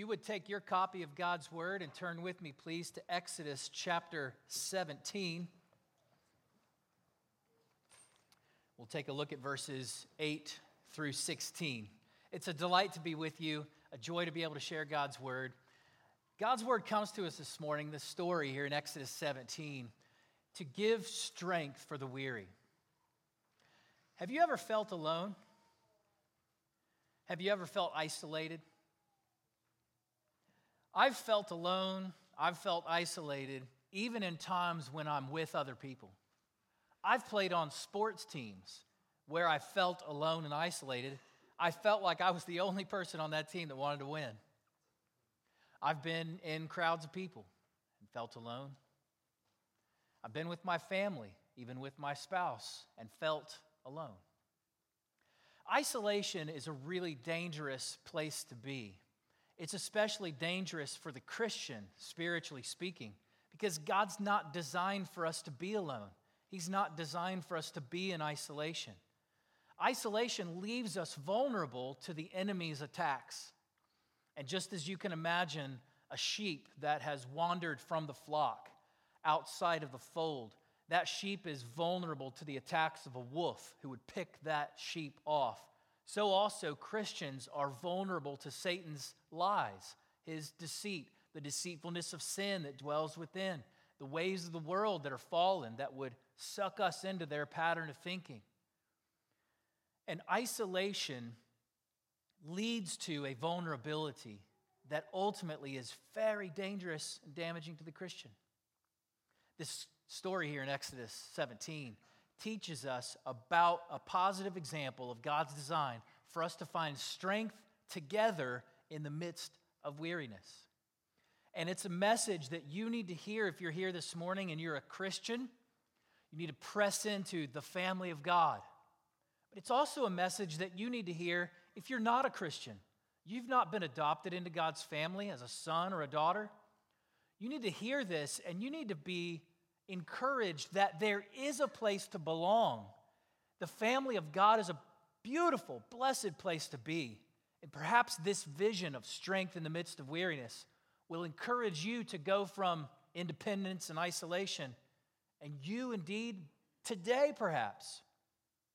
you would take your copy of God's Word and turn with me, please, to Exodus chapter 17. We'll take a look at verses 8 through 16. It's a delight to be with you, a joy to be able to share God's Word. God's Word comes to us this morning, this story here in Exodus 17, to give strength for the weary. Have you ever felt alone? Have you ever felt isolated? I've felt alone, I've felt isolated, even in times when I'm with other people. I've played on sports teams where I felt alone and isolated. I felt like I was the only person on that team that wanted to win. I've been in crowds of people and felt alone. I've been with my family, even with my spouse, and felt alone. Isolation is a really dangerous place to be. It's especially dangerous for the Christian, spiritually speaking, because God's not designed for us to be alone. He's not designed for us to be in isolation. Isolation leaves us vulnerable to the enemy's attacks. And just as you can imagine a sheep that has wandered from the flock outside of the fold, that sheep is vulnerable to the attacks of a wolf who would pick that sheep off so also Christians are vulnerable to Satan's lies, his deceit, the deceitfulness of sin that dwells within, the ways of the world that are fallen that would suck us into their pattern of thinking. And isolation leads to a vulnerability that ultimately is very dangerous and damaging to the Christian. This story here in Exodus 17 teaches us about a positive example of God's design for us to find strength together in the midst of weariness. And it's a message that you need to hear if you're here this morning and you're a Christian. You need to press into the family of God. But it's also a message that you need to hear if you're not a Christian. You've not been adopted into God's family as a son or a daughter. You need to hear this and you need to be encouraged that there is a place to belong. The family of God is a beautiful, blessed place to be. And perhaps this vision of strength in the midst of weariness will encourage you to go from independence and isolation. And you, indeed, today perhaps,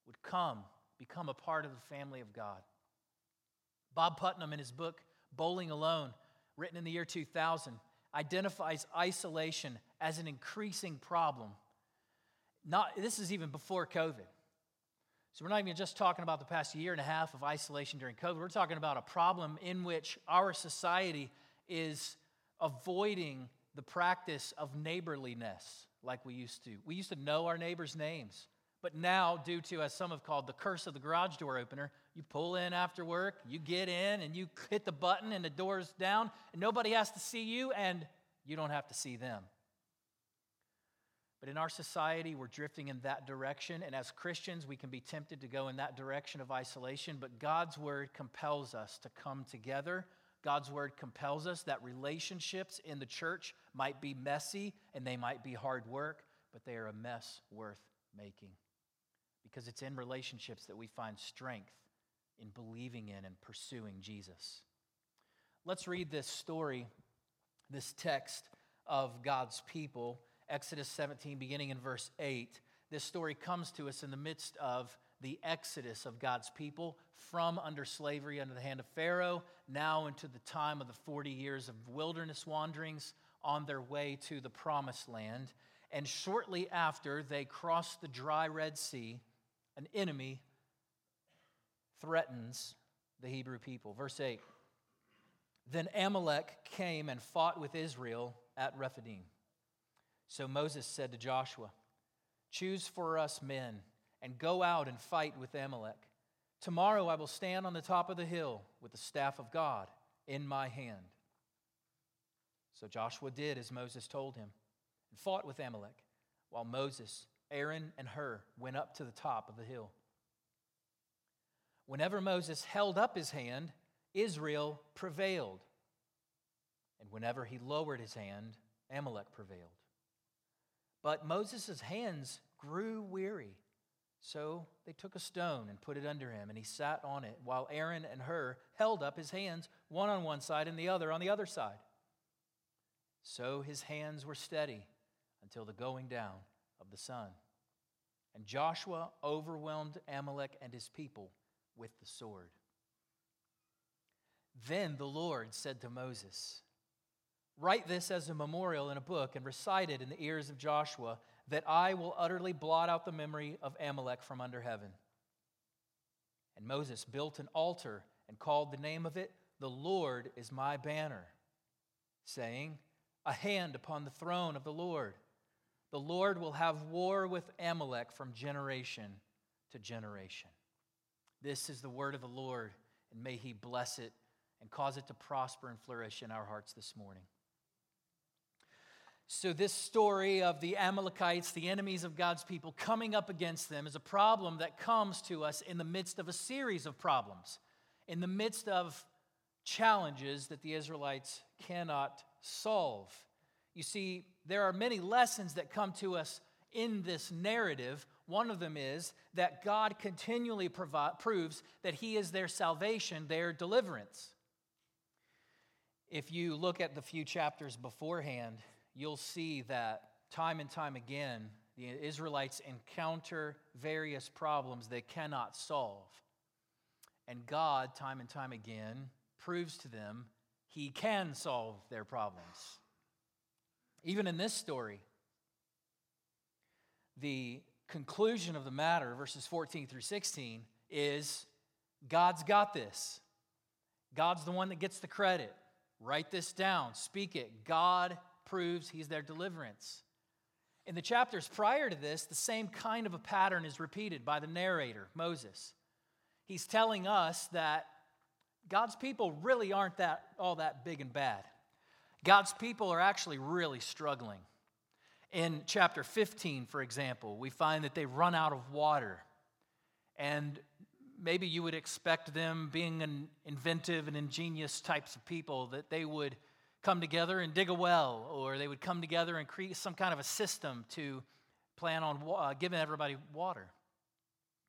would come, become a part of the family of God. Bob Putnam, in his book, Bowling Alone, written in the year 2000, identifies isolation as an increasing problem. Not, this is even before COVID. So we're not even just talking about the past year and a half of isolation during COVID. We're talking about a problem in which our society is avoiding the practice of neighborliness like we used to. We used to know our neighbors' names. But now, due to, as some have called, the curse of the garage door opener, you pull in after work, you get in, and you hit the button, and the door's down, and nobody has to see you, and you don't have to see them. But in our society, we're drifting in that direction, and as Christians, we can be tempted to go in that direction of isolation, but God's word compels us to come together. God's word compels us that relationships in the church might be messy and they might be hard work, but they are a mess worth making because it's in relationships that we find strength in believing in and pursuing Jesus. Let's read this story, this text of God's people, Exodus 17, beginning in verse 8. This story comes to us in the midst of the exodus of God's people from under slavery under the hand of Pharaoh, now into the time of the 40 years of wilderness wanderings on their way to the promised land. And shortly after they crossed the dry Red Sea, an enemy threatens the Hebrew people. Verse 8 Then Amalek came and fought with Israel at Rephidim. So Moses said to Joshua, Choose for us men and go out and fight with Amalek. Tomorrow I will stand on the top of the hill with the staff of God in my hand. So Joshua did as Moses told him and fought with Amalek, while Moses Aaron and Hur went up to the top of the hill. Whenever Moses held up his hand, Israel prevailed. And whenever he lowered his hand, Amalek prevailed. But Moses' hands grew weary. So they took a stone and put it under him, and he sat on it, while Aaron and Hur held up his hands, one on one side and the other on the other side. So his hands were steady until the going down of the sun. And Joshua overwhelmed Amalek and his people with the sword. Then the Lord said to Moses, Write this as a memorial in a book and recite it in the ears of Joshua, that I will utterly blot out the memory of Amalek from under heaven. And Moses built an altar and called the name of it, The Lord is my banner, saying, A hand upon the throne of the Lord. The Lord will have war with Amalek from generation to generation. This is the word of the Lord, and may he bless it and cause it to prosper and flourish in our hearts this morning. So, this story of the Amalekites, the enemies of God's people, coming up against them is a problem that comes to us in the midst of a series of problems, in the midst of challenges that the Israelites cannot solve. You see, there are many lessons that come to us in this narrative. One of them is that God continually provi- proves that He is their salvation, their deliverance. If you look at the few chapters beforehand, you'll see that time and time again, the Israelites encounter various problems they cannot solve. And God, time and time again, proves to them he can solve their problems. Even in this story, the conclusion of the matter, verses 14 through 16, is God's got this. God's the one that gets the credit. Write this down, speak it. God proves he's their deliverance. In the chapters prior to this, the same kind of a pattern is repeated by the narrator, Moses. He's telling us that God's people really aren't that all that big and bad. God's people are actually really struggling. In chapter 15, for example, we find that they run out of water. And maybe you would expect them, being an inventive and ingenious types of people, that they would come together and dig a well, or they would come together and create some kind of a system to plan on uh, giving everybody water.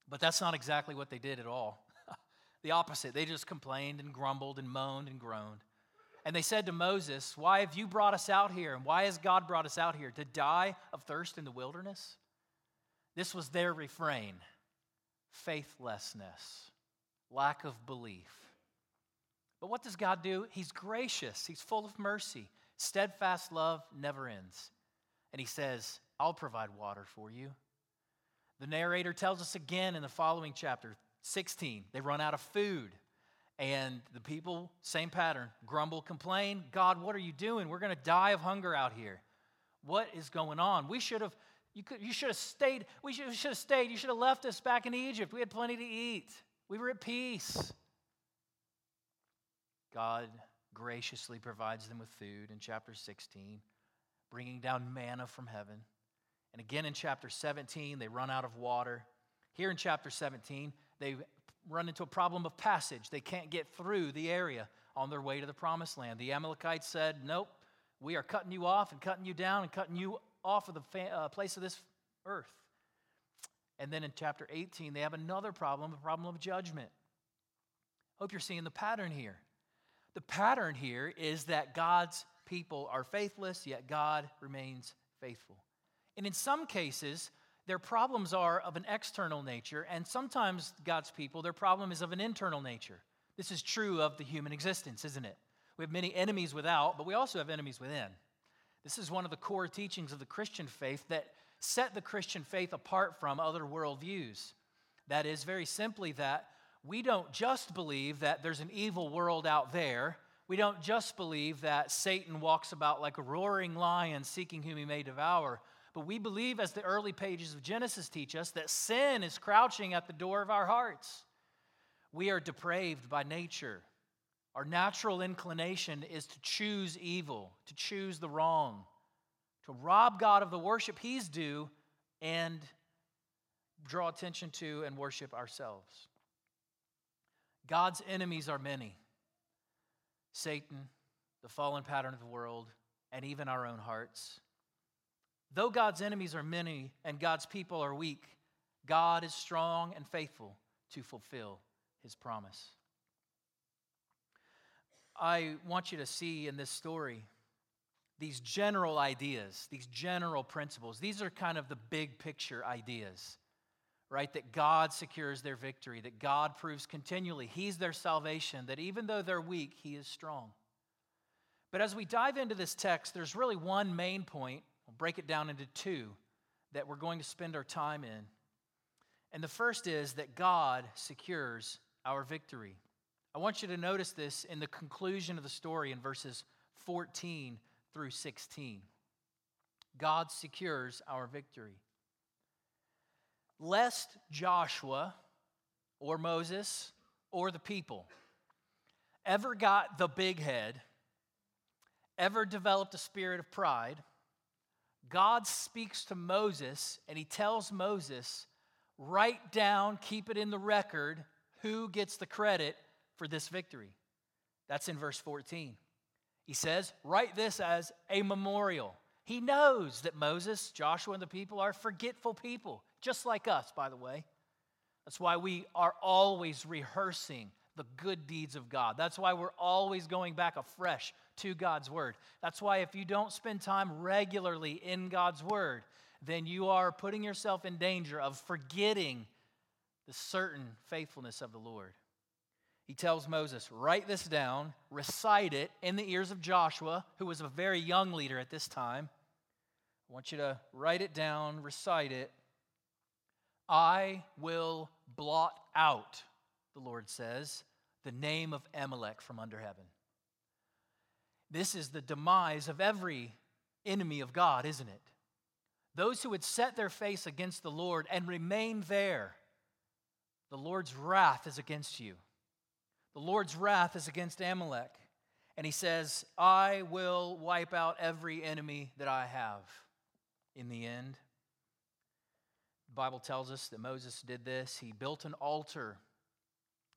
But that's not exactly what they did at all. the opposite. They just complained and grumbled and moaned and groaned. And they said to Moses, Why have you brought us out here? And why has God brought us out here? To die of thirst in the wilderness? This was their refrain faithlessness, lack of belief. But what does God do? He's gracious, He's full of mercy. Steadfast love never ends. And He says, I'll provide water for you. The narrator tells us again in the following chapter 16, they run out of food. And the people, same pattern, grumble, complain. God, what are you doing? We're going to die of hunger out here. What is going on? We should have, you, could, you should have stayed. We should, we should have stayed. You should have left us back in Egypt. We had plenty to eat. We were at peace. God graciously provides them with food in chapter 16, bringing down manna from heaven. And again in chapter 17, they run out of water. Here in chapter 17, they run into a problem of passage. They can't get through the area on their way to the promised land. The Amalekites said, Nope, we are cutting you off and cutting you down and cutting you off of the fa- uh, place of this earth. And then in chapter 18, they have another problem, a problem of judgment. Hope you're seeing the pattern here. The pattern here is that God's people are faithless, yet God remains faithful. And in some cases, their problems are of an external nature, and sometimes God's people, their problem is of an internal nature. This is true of the human existence, isn't it? We have many enemies without, but we also have enemies within. This is one of the core teachings of the Christian faith that set the Christian faith apart from other worldviews. That is, very simply, that we don't just believe that there's an evil world out there. We don't just believe that Satan walks about like a roaring lion seeking whom he may devour. But we believe, as the early pages of Genesis teach us, that sin is crouching at the door of our hearts. We are depraved by nature. Our natural inclination is to choose evil, to choose the wrong, to rob God of the worship He's due, and draw attention to and worship ourselves. God's enemies are many Satan, the fallen pattern of the world, and even our own hearts. Though God's enemies are many and God's people are weak, God is strong and faithful to fulfill his promise. I want you to see in this story these general ideas, these general principles. These are kind of the big picture ideas, right? That God secures their victory, that God proves continually He's their salvation, that even though they're weak, He is strong. But as we dive into this text, there's really one main point. I'll break it down into two that we're going to spend our time in. And the first is that God secures our victory. I want you to notice this in the conclusion of the story in verses 14 through 16. God secures our victory. Lest Joshua or Moses or the people ever got the big head, ever developed a spirit of pride, God speaks to Moses and he tells Moses, write down, keep it in the record, who gets the credit for this victory. That's in verse 14. He says, Write this as a memorial. He knows that Moses, Joshua, and the people are forgetful people, just like us, by the way. That's why we are always rehearsing the good deeds of God. That's why we're always going back afresh to God's Word. That's why if you don't spend time regularly in God's Word, then you are putting yourself in danger of forgetting the certain faithfulness of the Lord he tells Moses, Write this down, recite it in the ears of Joshua, who was a very young leader at this time. I want you to write it down, recite it. I will blot out, the Lord says, the name of Amalek from under heaven. This is the demise of every enemy of God, isn't it? Those who would set their face against the Lord and remain there, the Lord's wrath is against you. The Lord's wrath is against Amalek. And he says, I will wipe out every enemy that I have in the end. The Bible tells us that Moses did this. He built an altar,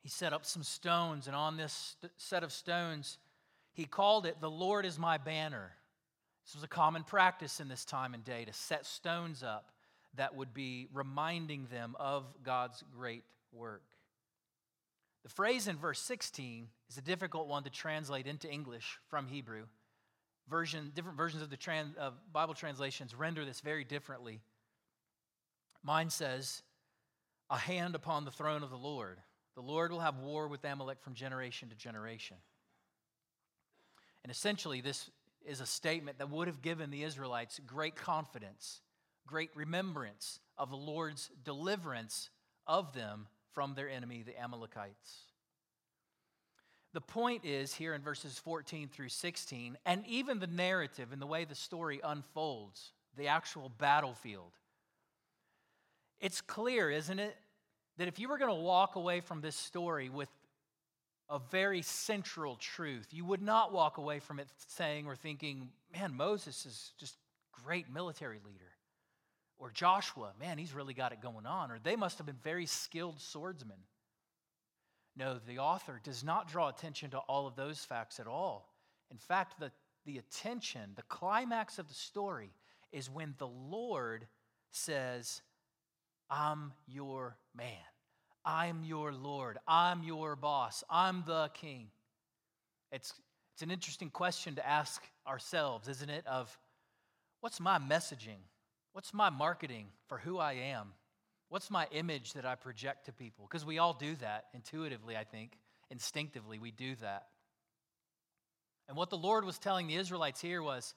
he set up some stones, and on this st- set of stones, he called it, The Lord is my banner. This was a common practice in this time and day to set stones up that would be reminding them of God's great work. The phrase in verse 16 is a difficult one to translate into English from Hebrew. Version, different versions of the trans, of Bible translations render this very differently. Mine says, A hand upon the throne of the Lord. The Lord will have war with Amalek from generation to generation. And essentially, this is a statement that would have given the Israelites great confidence, great remembrance of the Lord's deliverance of them from their enemy, the Amalekites. The point is here in verses 14 through 16, and even the narrative and the way the story unfolds, the actual battlefield. It's clear, isn't it, that if you were going to walk away from this story with a very central truth, you would not walk away from it saying or thinking, man, Moses is just great military leader. Or Joshua, man, he's really got it going on. Or they must have been very skilled swordsmen. No, the author does not draw attention to all of those facts at all. In fact, the, the attention, the climax of the story is when the Lord says, I'm your man. I'm your Lord. I'm your boss. I'm the king. It's, it's an interesting question to ask ourselves, isn't it? Of what's my messaging? What's my marketing for who I am? What's my image that I project to people? Because we all do that intuitively, I think. Instinctively, we do that. And what the Lord was telling the Israelites here was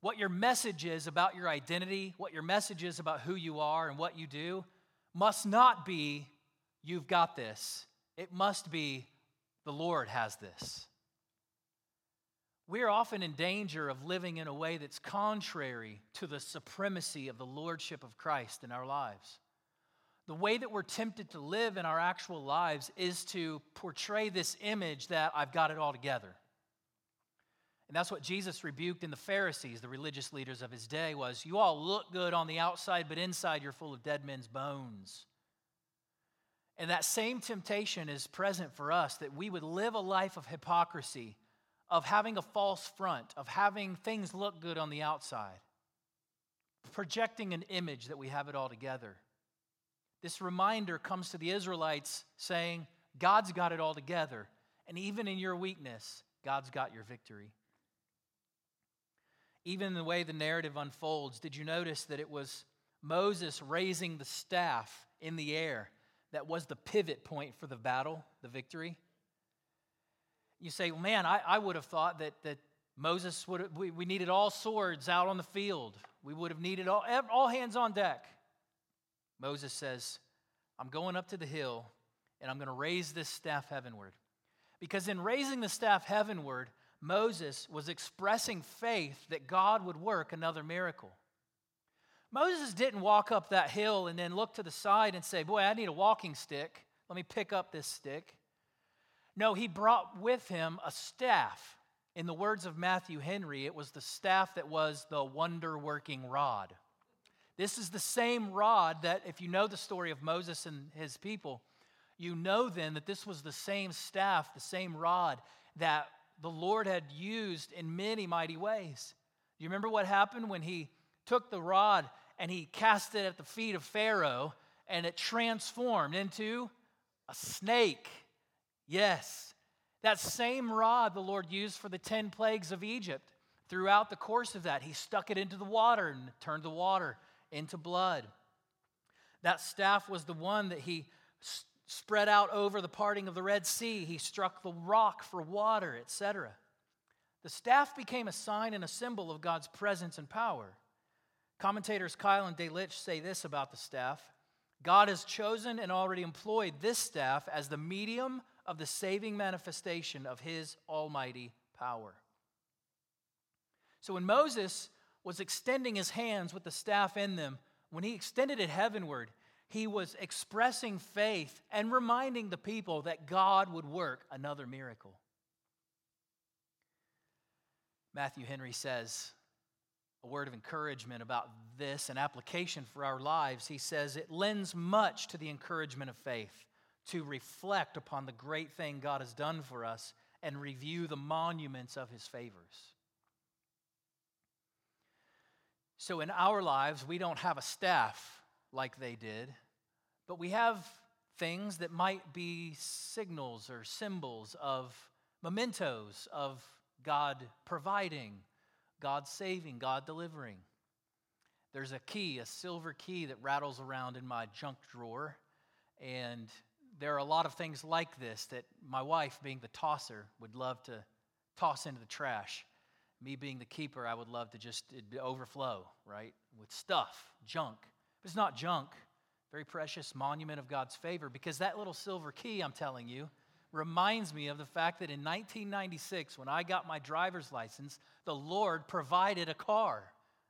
what your message is about your identity, what your message is about who you are and what you do, must not be, you've got this. It must be, the Lord has this. We are often in danger of living in a way that's contrary to the supremacy of the Lordship of Christ in our lives. The way that we're tempted to live in our actual lives is to portray this image that I've got it all together. And that's what Jesus rebuked in the Pharisees, the religious leaders of his day was you all look good on the outside but inside you're full of dead men's bones. And that same temptation is present for us that we would live a life of hypocrisy of having a false front, of having things look good on the outside, projecting an image that we have it all together. This reminder comes to the Israelites saying, God's got it all together. And even in your weakness, God's got your victory. Even the way the narrative unfolds, did you notice that it was Moses raising the staff in the air that was the pivot point for the battle, the victory? You say, well, man, I, I would have thought that, that Moses would have, we, we needed all swords out on the field. We would have needed all, all hands on deck. Moses says, I'm going up to the hill and I'm going to raise this staff heavenward. Because in raising the staff heavenward, Moses was expressing faith that God would work another miracle. Moses didn't walk up that hill and then look to the side and say, Boy, I need a walking stick. Let me pick up this stick. No, he brought with him a staff. In the words of Matthew Henry, it was the staff that was the wonder working rod. This is the same rod that, if you know the story of Moses and his people, you know then that this was the same staff, the same rod that the Lord had used in many mighty ways. You remember what happened when he took the rod and he cast it at the feet of Pharaoh and it transformed into a snake? Yes. That same rod the Lord used for the 10 plagues of Egypt. Throughout the course of that, he stuck it into the water and turned the water into blood. That staff was the one that he spread out over the parting of the Red Sea. He struck the rock for water, etc. The staff became a sign and a symbol of God's presence and power. Commentators Keil and Delitzsch say this about the staff God has chosen and already employed this staff as the medium of the saving manifestation of his almighty power. So when Moses was extending his hands with the staff in them, when he extended it heavenward, he was expressing faith and reminding the people that God would work another miracle. Matthew Henry says a word of encouragement about this, and application for our lives. He says it lends much to the encouragement of faith to reflect upon the great thing God has done for us and review the monuments of his favors. So, in our lives, we don't have a staff like they did, but we have things that might be signals or symbols of mementos of God providing, God saving, God delivering. There's a key, a silver key that rattles around in my junk drawer. And there are a lot of things like this that my wife, being the tosser, would love to toss into the trash. Me being the keeper, I would love to just overflow, right, with stuff, junk. But it's not junk, very precious monument of God's favor, because that little silver key, I'm telling you, reminds me of the fact that in 1996, when I got my driver's license, the Lord provided a car.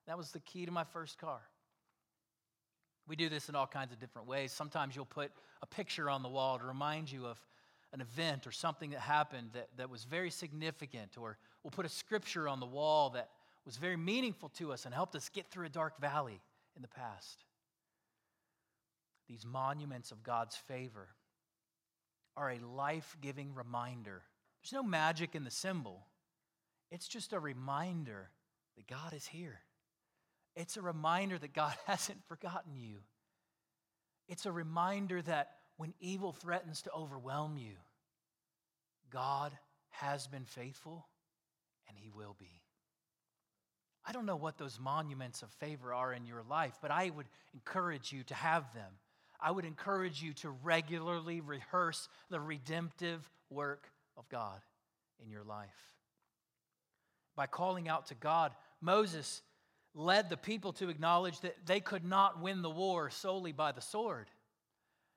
That was the key to my first car. We do this in all kinds of different ways. Sometimes you'll put a picture on the wall to remind you of an event or something that happened that, that was very significant, or we'll put a scripture on the wall that was very meaningful to us and helped us get through a dark valley in the past these monuments of God's favor, are a life giving reminder. There's no magic in the symbol, it's just a reminder that God is here. It's a reminder that God hasn't forgotten you. It's a reminder that when evil threatens to overwhelm you, God has been faithful and he will be. I don't know what those monuments of favor are in your life, but I would encourage you to have them. I would encourage you to regularly rehearse the redemptive work of God in your life. By calling out to God, Moses led the people to acknowledge that they could not win the war solely by the sword.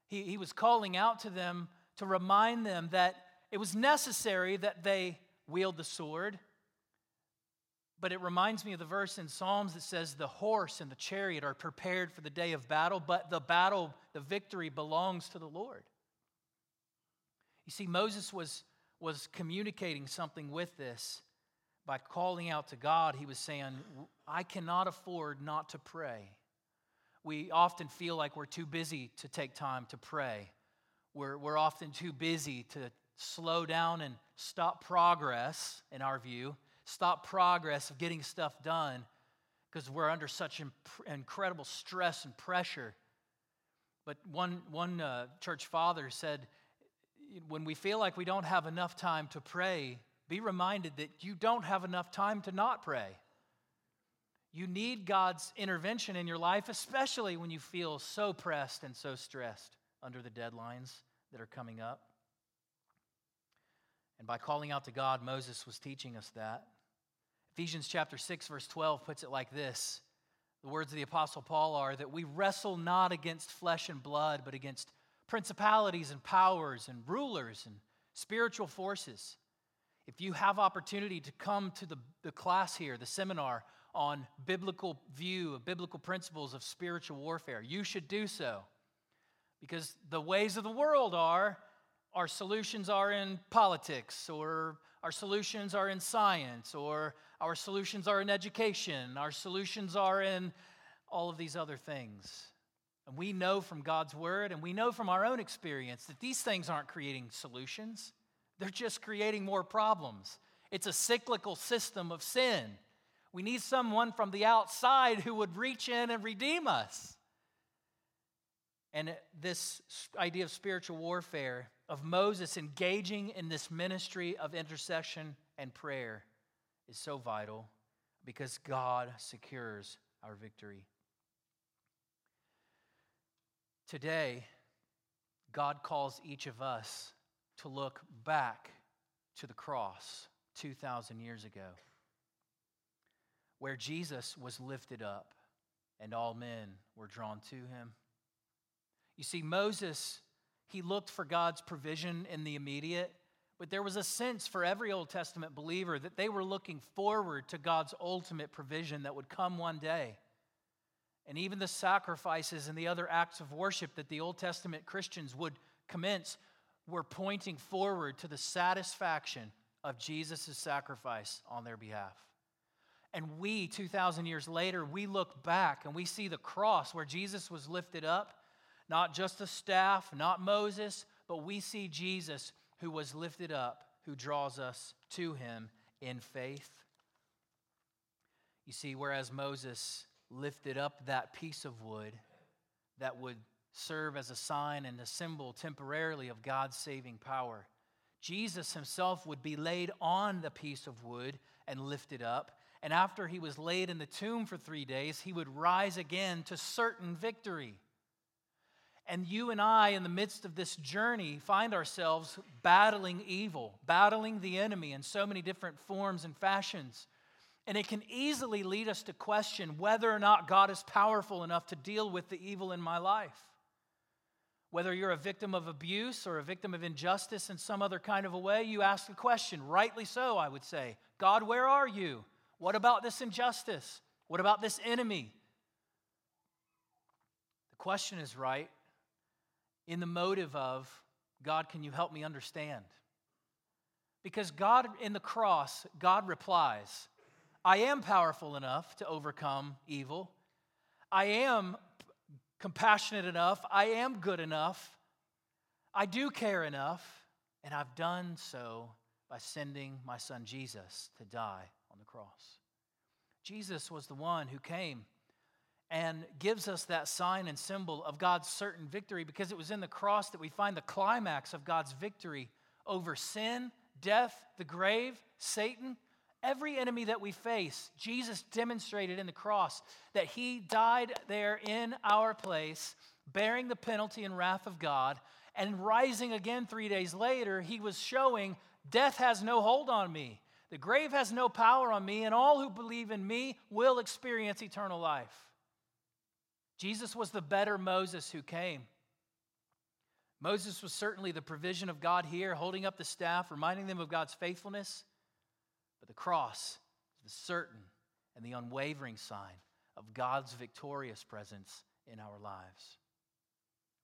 He, he was calling out to them to remind them that it was necessary that they wield the sword, but it reminds me of the verse in Psalms that says, The horse and the chariot are prepared for the day of battle, but the battle, the victory belongs to the Lord. You see, Moses was, was communicating something with this by calling out to God. He was saying, I cannot afford not to pray. We often feel like we're too busy to take time to pray. We're, we're often too busy to slow down and stop progress, in our view, stop progress of getting stuff done because we're under such imp- incredible stress and pressure. But one, one uh, church father said, when we feel like we don't have enough time to pray, be reminded that you don't have enough time to not pray. You need God's intervention in your life, especially when you feel so pressed and so stressed under the deadlines that are coming up. And by calling out to God, Moses was teaching us that. Ephesians chapter 6 verse 12 puts it like this. The words of the apostle Paul are that we wrestle not against flesh and blood, but against principalities and powers and rulers and spiritual forces. If you have opportunity to come to the, the class here, the seminar on biblical view of biblical principles of spiritual warfare, you should do so. Because the ways of the world are our solutions are in politics, or our solutions are in science, or our solutions are in education, our solutions are in all of these other things. And we know from God's word and we know from our own experience that these things aren't creating solutions, they're just creating more problems. It's a cyclical system of sin. We need someone from the outside who would reach in and redeem us. And this idea of spiritual warfare, of Moses engaging in this ministry of intercession and prayer, is so vital because God secures our victory. Today, God calls each of us to look back to the cross 2,000 years ago, where Jesus was lifted up and all men were drawn to him. You see, Moses, he looked for God's provision in the immediate, but there was a sense for every Old Testament believer that they were looking forward to God's ultimate provision that would come one day. And even the sacrifices and the other acts of worship that the Old Testament Christians would commence were pointing forward to the satisfaction of Jesus' sacrifice on their behalf. And we, 2,000 years later, we look back and we see the cross where Jesus was lifted up not just the staff, not Moses, but we see Jesus who was lifted up, who draws us to him in faith. You see, whereas Moses lifted up that piece of wood that would serve as a sign and a symbol temporarily of God's saving power, Jesus himself would be laid on the piece of wood and lifted up. And after he was laid in the tomb for three days, he would rise again to certain victory. And you and I, in the midst of this journey, find ourselves battling evil, battling the enemy in so many different forms and fashions. And it can easily lead us to question whether or not God is powerful enough to deal with the evil in my life. Whether you're a victim of abuse or a victim of injustice in some other kind of a way, you ask the question, rightly so, I would say God, where are you? What about this injustice? What about this enemy? The question is right, in the motive of, God, can you help me understand? Because God, in the cross, God replies, I am powerful enough to overcome evil. I am compassionate enough. I am good enough. I do care enough. And I've done so by sending my son Jesus to die on the cross. Jesus was the one who came and gives us that sign and symbol of God's certain victory because it was in the cross that we find the climax of God's victory over sin, death, the grave, Satan. Every enemy that we face, Jesus demonstrated in the cross that he died there in our place, bearing the penalty and wrath of God, and rising again three days later, he was showing death has no hold on me. The grave has no power on me, and all who believe in me will experience eternal life. Jesus was the better Moses who came. Moses was certainly the provision of God here, holding up the staff, reminding them of God's faithfulness. But the cross is the certain and the unwavering sign of God's victorious presence in our lives.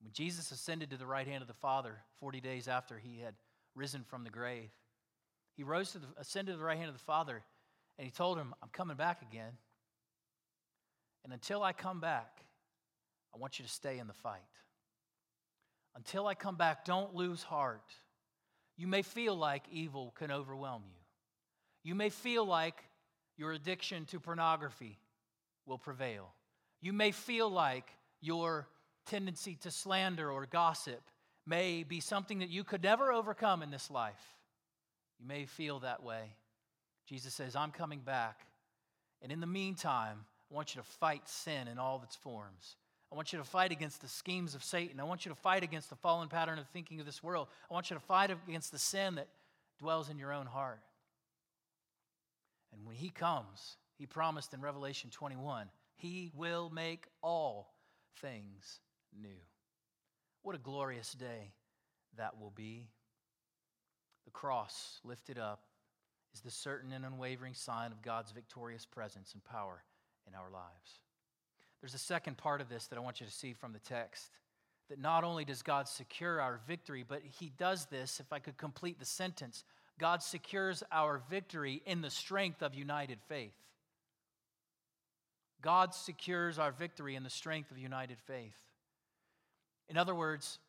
When Jesus ascended to the right hand of the Father 40 days after he had risen from the grave, he rose to the, ascended to the right hand of the Father, and he told him, I'm coming back again. And until I come back, I want you to stay in the fight. Until I come back, don't lose heart. You may feel like evil can overwhelm you. You may feel like your addiction to pornography will prevail. You may feel like your tendency to slander or gossip may be something that you could never overcome in this life. You may feel that way. Jesus says, I'm coming back. And in the meantime, I want you to fight sin in all of its forms. I want you to fight against the schemes of Satan. I want you to fight against the fallen pattern of thinking of this world. I want you to fight against the sin that dwells in your own heart. And when he comes, he promised in Revelation 21, he will make all things new. What a glorious day that will be. The cross lifted up is the certain and unwavering sign of God's victorious presence and power in our lives. There's a second part of this that I want you to see from the text. That not only does God secure our victory, but He does this, if I could complete the sentence, God secures our victory in the strength of united faith. God secures our victory in the strength of united faith. In other words,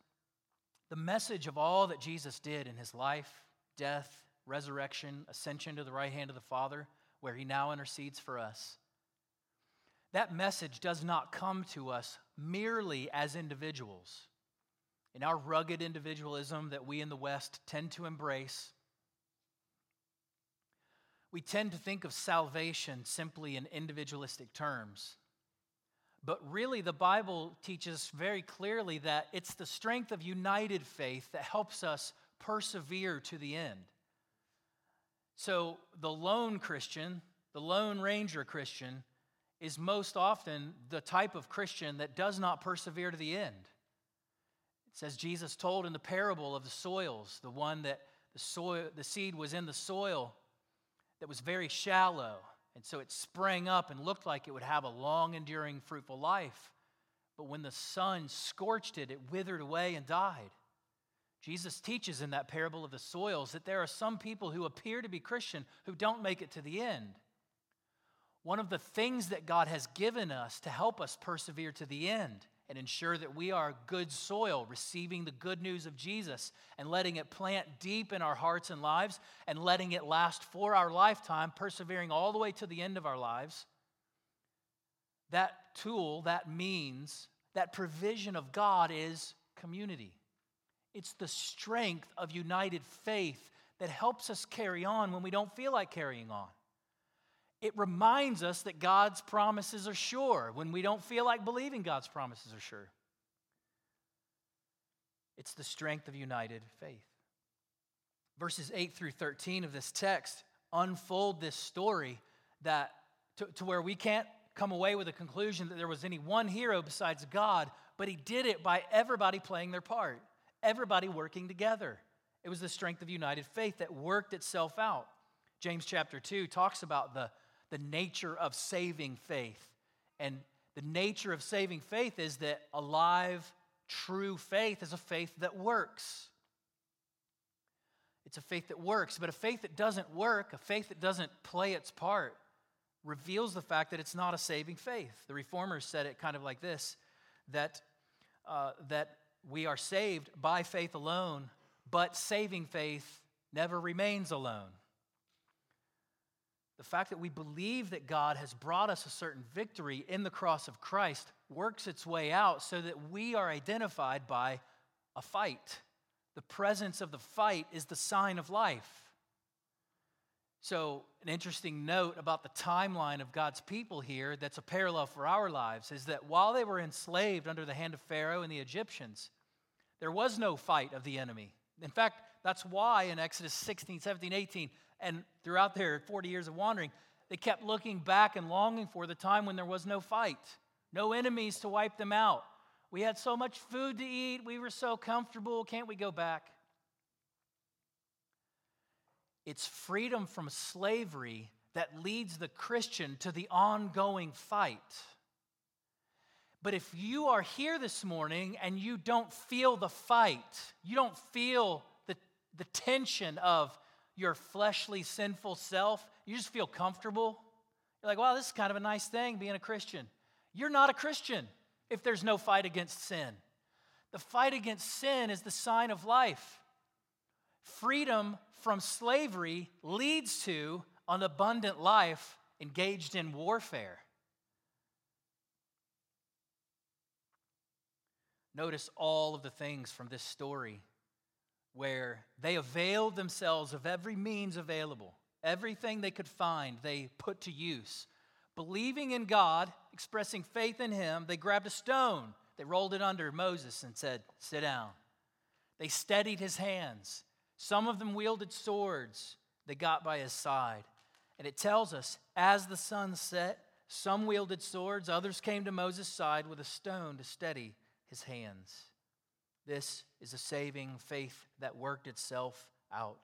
the message of all that Jesus did in his life, death, resurrection, ascension to the right hand of the Father, where he now intercedes for us, that message does not come to us merely as individuals. In our rugged individualism that we in the West tend to embrace, we tend to think of salvation simply in individualistic terms. But really, the Bible teaches very clearly that it's the strength of united faith that helps us persevere to the end. So, the lone Christian, the lone ranger Christian, is most often the type of Christian that does not persevere to the end. It says Jesus told in the parable of the soils, the one that the soil the seed was in the soil that was very shallow, and so it sprang up and looked like it would have a long enduring fruitful life. But when the sun scorched it, it withered away and died. Jesus teaches in that parable of the soils that there are some people who appear to be Christian who don't make it to the end. One of the things that God has given us to help us persevere to the end and ensure that we are good soil, receiving the good news of Jesus and letting it plant deep in our hearts and lives and letting it last for our lifetime, persevering all the way to the end of our lives. That tool, that means, that provision of God is community. It's the strength of united faith that helps us carry on when we don't feel like carrying on. It reminds us that God's promises are sure when we don't feel like believing God's promises are sure. It's the strength of united faith. Verses 8 through 13 of this text unfold this story that to, to where we can't come away with a conclusion that there was any one hero besides God, but he did it by everybody playing their part, everybody working together. It was the strength of united faith that worked itself out. James chapter 2 talks about the the nature of saving faith. And the nature of saving faith is that alive, true faith is a faith that works. It's a faith that works, but a faith that doesn't work, a faith that doesn't play its part, reveals the fact that it's not a saving faith. The reformers said it kind of like this that, uh, that we are saved by faith alone, but saving faith never remains alone. The fact that we believe that God has brought us a certain victory in the cross of Christ works its way out so that we are identified by a fight. The presence of the fight is the sign of life. So, an interesting note about the timeline of God's people here that's a parallel for our lives is that while they were enslaved under the hand of Pharaoh and the Egyptians, there was no fight of the enemy. In fact, that's why in Exodus 16, 17, 18, and throughout their 40 years of wandering, they kept looking back and longing for the time when there was no fight, no enemies to wipe them out. We had so much food to eat, we were so comfortable, can't we go back? It's freedom from slavery that leads the Christian to the ongoing fight. But if you are here this morning and you don't feel the fight, you don't feel the, the tension of your fleshly, sinful self, you just feel comfortable. You're like, wow, this is kind of a nice thing being a Christian. You're not a Christian if there's no fight against sin. The fight against sin is the sign of life. Freedom from slavery leads to an abundant life engaged in warfare. Notice all of the things from this story where they availed themselves of every means available, everything they could find, they put to use. Believing in God, expressing faith in Him, they grabbed a stone, they rolled it under Moses and said, Sit down. They steadied his hands. Some of them wielded swords they got by his side. And it tells us, as the sun set, some wielded swords, others came to Moses' side with a stone to steady his hands. This is a saving faith that worked itself out.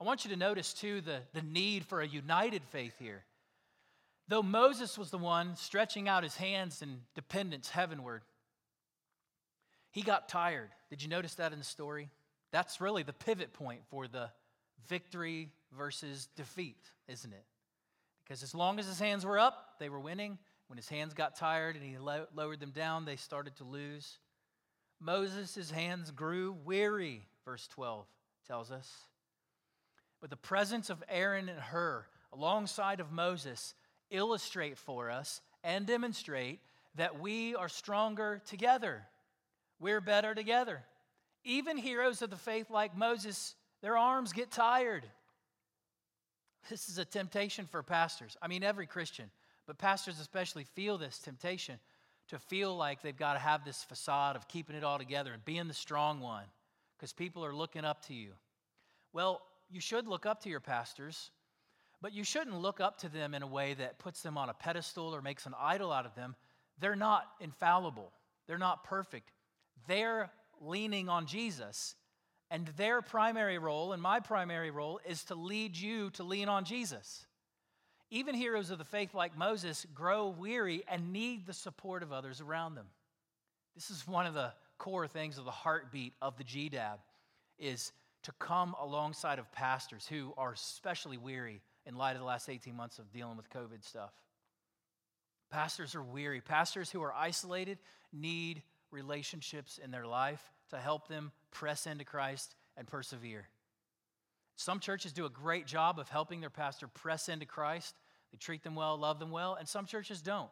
I want you to notice, too, the, the need for a united faith here. Though Moses was the one stretching out his hands in dependence heavenward, he got tired. Did you notice that in the story? That's really the pivot point for the victory versus defeat, isn't it? Because as long as his hands were up, they were winning. When his hands got tired and he lowered them down, they started to lose. Moses' hands grew weary, verse 12 tells us. But the presence of Aaron and Hur alongside of Moses illustrate for us and demonstrate that we are stronger together. We're better together. Even heroes of the faith like Moses, their arms get tired. This is a temptation for pastors. I mean, every Christian, but pastors especially feel this temptation to feel like they've got to have this facade of keeping it all together and being the strong one because people are looking up to you. Well, you should look up to your pastors, but you shouldn't look up to them in a way that puts them on a pedestal or makes an idol out of them. They're not infallible, they're not perfect. They're leaning on Jesus. And their primary role and my primary role is to lead you to lean on Jesus. Even heroes of the faith like Moses grow weary and need the support of others around them. This is one of the core things of the heartbeat of the GDAB is to come alongside of pastors who are especially weary in light of the last 18 months of dealing with COVID stuff. Pastors are weary. Pastors who are isolated need relationships in their life to help them press into Christ and persevere. Some churches do a great job of helping their pastor press into Christ they treat them well, love them well, and some churches don't.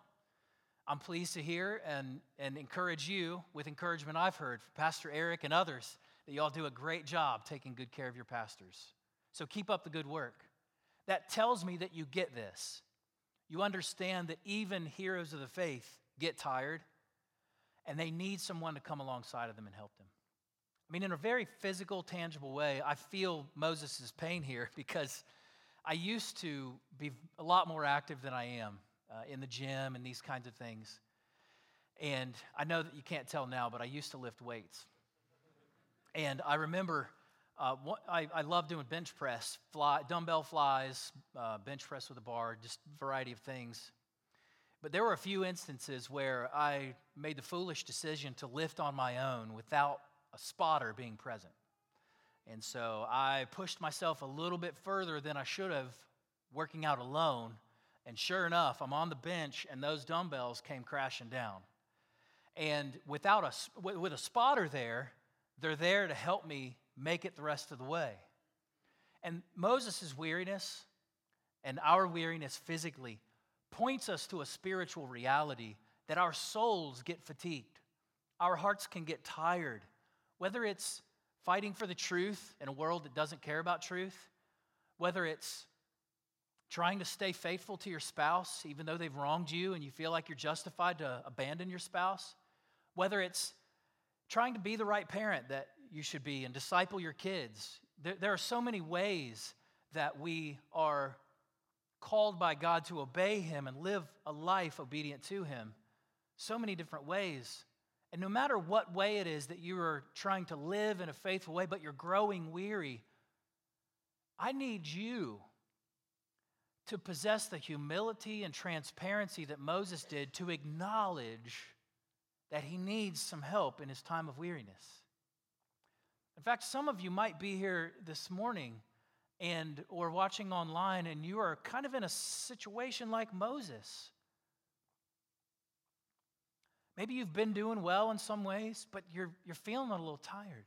I'm pleased to hear and, and encourage you with encouragement I've heard from Pastor Eric and others that y'all do a great job taking good care of your pastors. So keep up the good work. That tells me that you get this. You understand that even heroes of the faith get tired and they need someone to come alongside of them and help them. I mean, in a very physical, tangible way, I feel Moses' pain here because I used to be a lot more active than I am uh, in the gym and these kinds of things. And I know that you can't tell now, but I used to lift weights. And I remember uh, I, I love doing bench press, fly, dumbbell flies, uh, bench press with a bar, just variety of things. But there were a few instances where I made the foolish decision to lift on my own without a spotter being present. And so I pushed myself a little bit further than I should have working out alone. And sure enough, I'm on the bench and those dumbbells came crashing down. And without a, with a spotter there, they're there to help me make it the rest of the way. And Moses' weariness and our weariness physically points us to a spiritual reality that our souls get fatigued. Our hearts can get tired, whether it's fighting for the truth in a world that doesn't care about truth, whether it's trying to stay faithful to your spouse even though they've wronged you and you feel like you're justified to abandon your spouse, whether it's trying to be the right parent that you should be and disciple your kids. There, there are so many ways that we are called by God to obey Him and live a life obedient to Him. So many different ways. And no matter what way it is that you are trying to live in a faithful way, but you're growing weary, I need you to possess the humility and transparency that Moses did to acknowledge that he needs some help in his time of weariness. In fact, some of you might be here this morning and or watching online and you are kind of in a situation like Moses Maybe you've been doing well in some ways, but you're, you're feeling a little tired.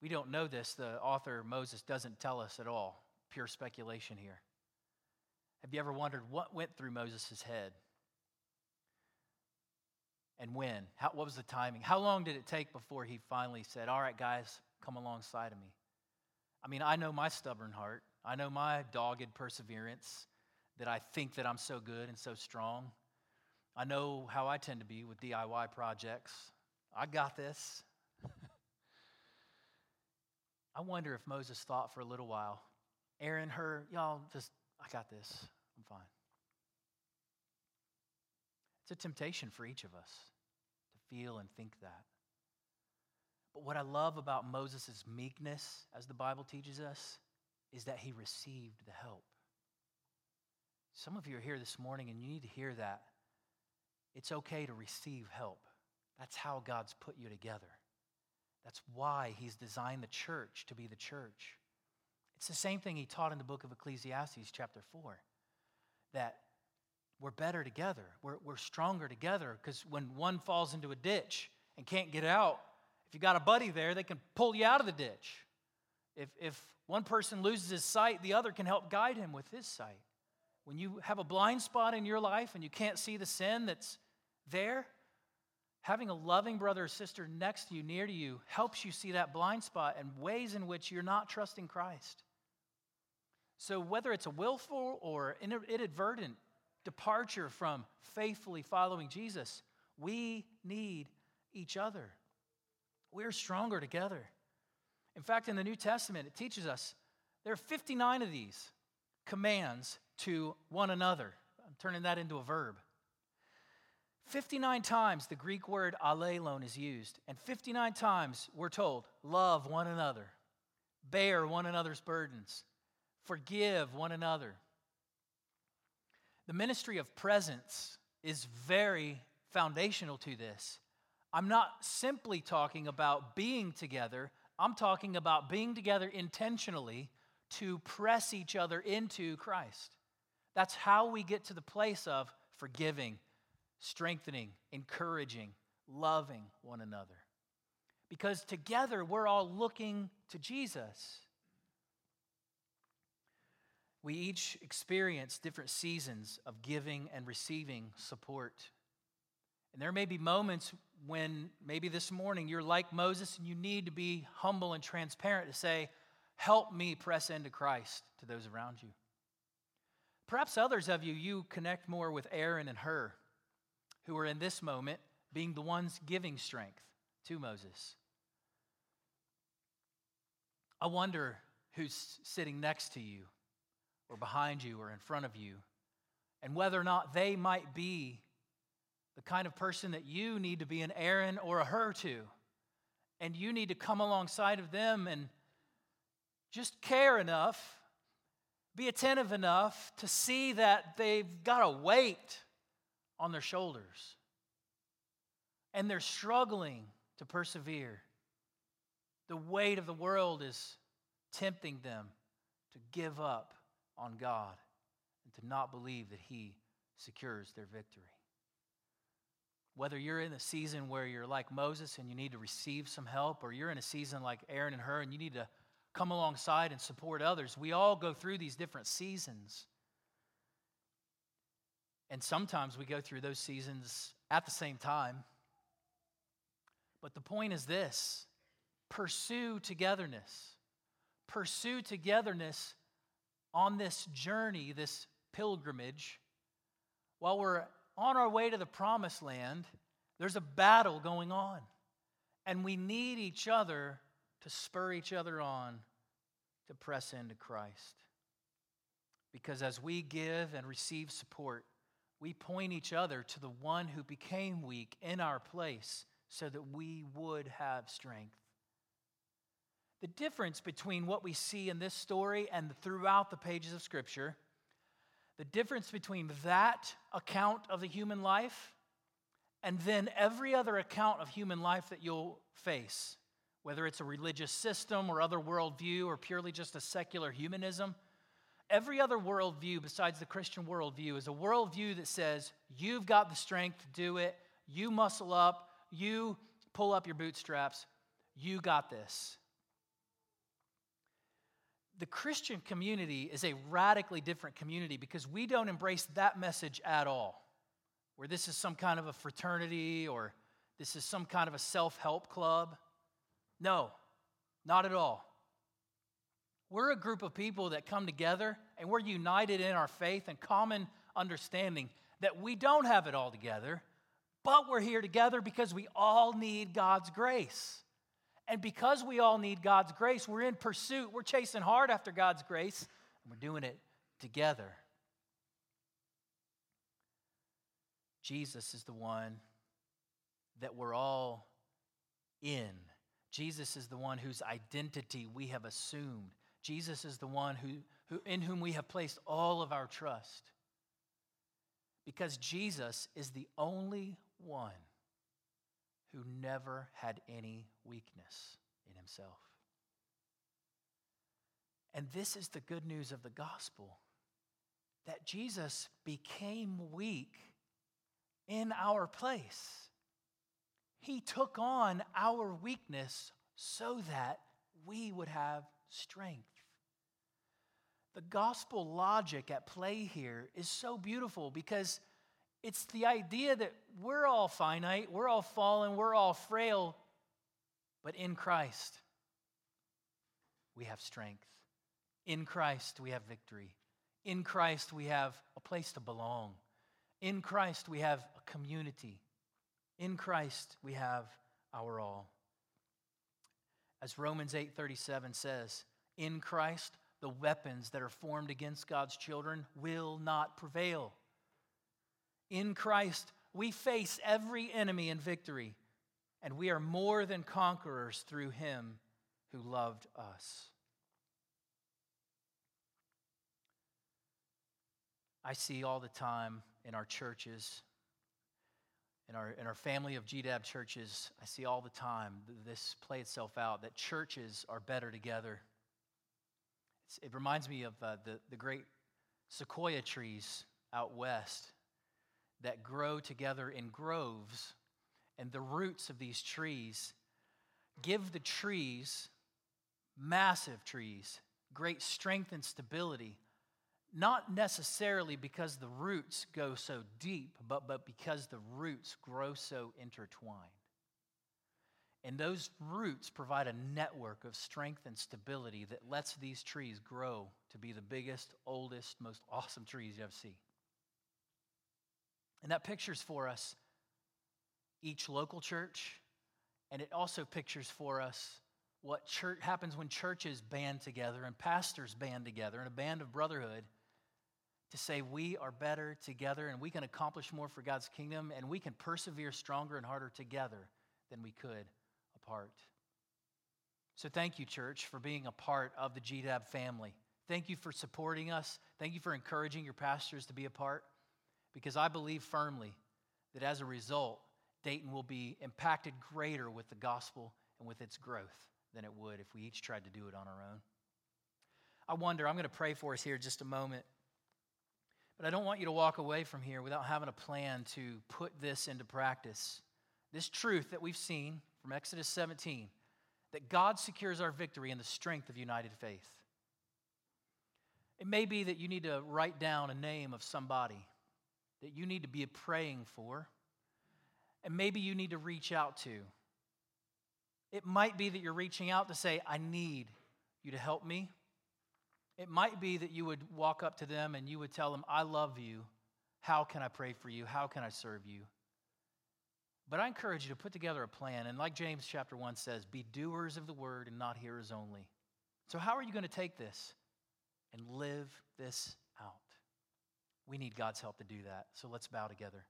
We don't know this. The author, Moses, doesn't tell us at all. Pure speculation here. Have you ever wondered what went through Moses' head? and when? How, what was the timing? How long did it take before he finally said, All right, guys, come alongside of me? I mean, I know my stubborn heart. I know my dogged perseverance that I think that I'm so good and so strong. I know how I tend to be with DIY projects. I got this. I wonder if Moses thought for a little while, Aaron, Hur, y'all, just, I got this. I'm fine. It's a temptation for each of us to feel and think that. But what I love about Moses' meekness, as the Bible teaches us, is that he received the help. Some of you are here this morning and you need to hear that. It's okay to receive help. That's how God's put you together. That's why he's designed the church to be the church. It's the same thing he taught in the book of Ecclesiastes, chapter 4, that we're better together, we're, we're stronger together, because when one falls into a ditch and can't get out, if you got a buddy there, they can pull you out of the ditch. If, if one person loses his sight, the other can help guide him with his sight. When you have a blind spot in your life and you can't see the sin that's there, having a loving brother or sister next to you, near to you, helps you see that blind spot and ways in which you're not trusting Christ. So, whether it's a willful or inadvertent departure from faithfully following Jesus, we need each other. We're stronger together. In fact, in the New Testament, it teaches us there are 59 of these commands to one another. I'm turning that into a verb. 59 times the Greek word allelon is used, and 59 times we're told, love one another, bear one another's burdens, Forgive one another. The ministry of presence is very foundational to this. I'm not simply talking about being together, I'm talking about being together intentionally to press each other into Christ. That's how we get to the place of forgiving, strengthening, encouraging, loving one another. Because together we're all looking to Jesus. We each experience different seasons of giving and receiving support. And there may be moments when maybe this morning you're like Moses and you need to be humble and transparent to say, Help me press into Christ to those around you. Perhaps others of you, you connect more with Aaron and Hur, who are in this moment being the ones giving strength to Moses. I wonder who's sitting next to you or behind you or in front of you, and whether or not they might be the kind of person that you need to be an Aaron or a Hur to. And you need to come alongside of them and just care enough, be attentive enough to see that they've got a weight on their shoulders and they're struggling to persevere. The weight of the world is tempting them to give up on God and to not believe that He secures their victory. Whether you're in a season where you're like Moses and you need to receive some help, or you're in a season like Aaron and Hur and you need to come alongside and support others, we all go through these different seasons. And sometimes we go through those seasons at the same time. But the point is this pursue togetherness. Pursue togetherness on this journey, this pilgrimage, while we're on our way to the promised land, there's a battle going on. And we need each other to spur each other on to press into Christ. Because as we give and receive support, we point each other to the one who became weak in our place so that we would have strength. The difference between what we see in this story and throughout the pages of Scripture, the difference between that account of the human life and then every other account of human life that you'll face, whether it's a religious system or other worldview or purely just a secular humanism, every other worldview besides the Christian worldview is a worldview that says you've got the strength to do it, you muscle up, you pull up your bootstraps, you got this the Christian community is a radically different community because we don't embrace that message at all. where this is some kind of a fraternity or this is some kind of a self help club. No, not at all. We're a group of people that come together and we're united in our faith and common understanding that we don't have it all together, but we're here together because we all need God's grace. And because we all need God's grace, we're in pursuit, we're chasing hard after God's grace, and we're doing it together. Jesus is the one that we're all in. Jesus is the one whose identity we have assumed. Jesus is the one who, who, in whom we have placed all of our trust. Because Jesus is the only one who never had any weakness in himself. And this is the good news of the gospel that Jesus became weak in our place. He took on our weakness so that we would have strength. The gospel logic at play here is so beautiful because it's the idea that we're all finite, we're all fallen, we're all frail, but in Christ, we have strength. In Christ, we have victory. In Christ, we have a place to belong. In Christ, we have a community. In Christ, we have our all. As Romans 8:37 says, in Christ, the weapons that are formed against God's children will not prevail. In Christ, we face every enemy in victory, and we are more than conquerors through him who loved us. I see all the time in our churches, in our, in our family of GDAB churches, I see all the time this play itself out that churches are better together. It reminds me of uh, the, the great sequoia trees out west that grow together in groves, and the roots of these trees give the trees, massive trees, great strength and stability not necessarily because the roots go so deep, but, but because the roots grow so intertwined. And those roots provide a network of strength and stability that lets these trees grow to be the biggest, oldest, most awesome trees you ever see. And that pictures for us each local church, and it also pictures for us what church happens when churches band together and pastors band together in a band of brotherhood to say we are better together and we can accomplish more for God's kingdom and we can persevere stronger and harder together than we could apart. So, thank you, church, for being a part of the GDAB family. Thank you for supporting us. Thank you for encouraging your pastors to be a part because I believe firmly that as a result, Dayton will be impacted greater with the gospel and with its growth than it would if we each tried to do it on our own. I wonder, I'm going to pray for us here just a moment. But I don't want you to walk away from here without having a plan to put this into practice. This truth that we've seen from Exodus 17 that God secures our victory in the strength of united faith. It may be that you need to write down a name of somebody that you need to be praying for, and maybe you need to reach out to. It might be that you're reaching out to say, I need you to help me. It might be that you would walk up to them and you would tell them, I love you. How can I pray for you? How can I serve you? But I encourage you to put together a plan. And like James chapter 1 says, be doers of the word and not hearers only. So, how are you going to take this and live this out? We need God's help to do that. So, let's bow together.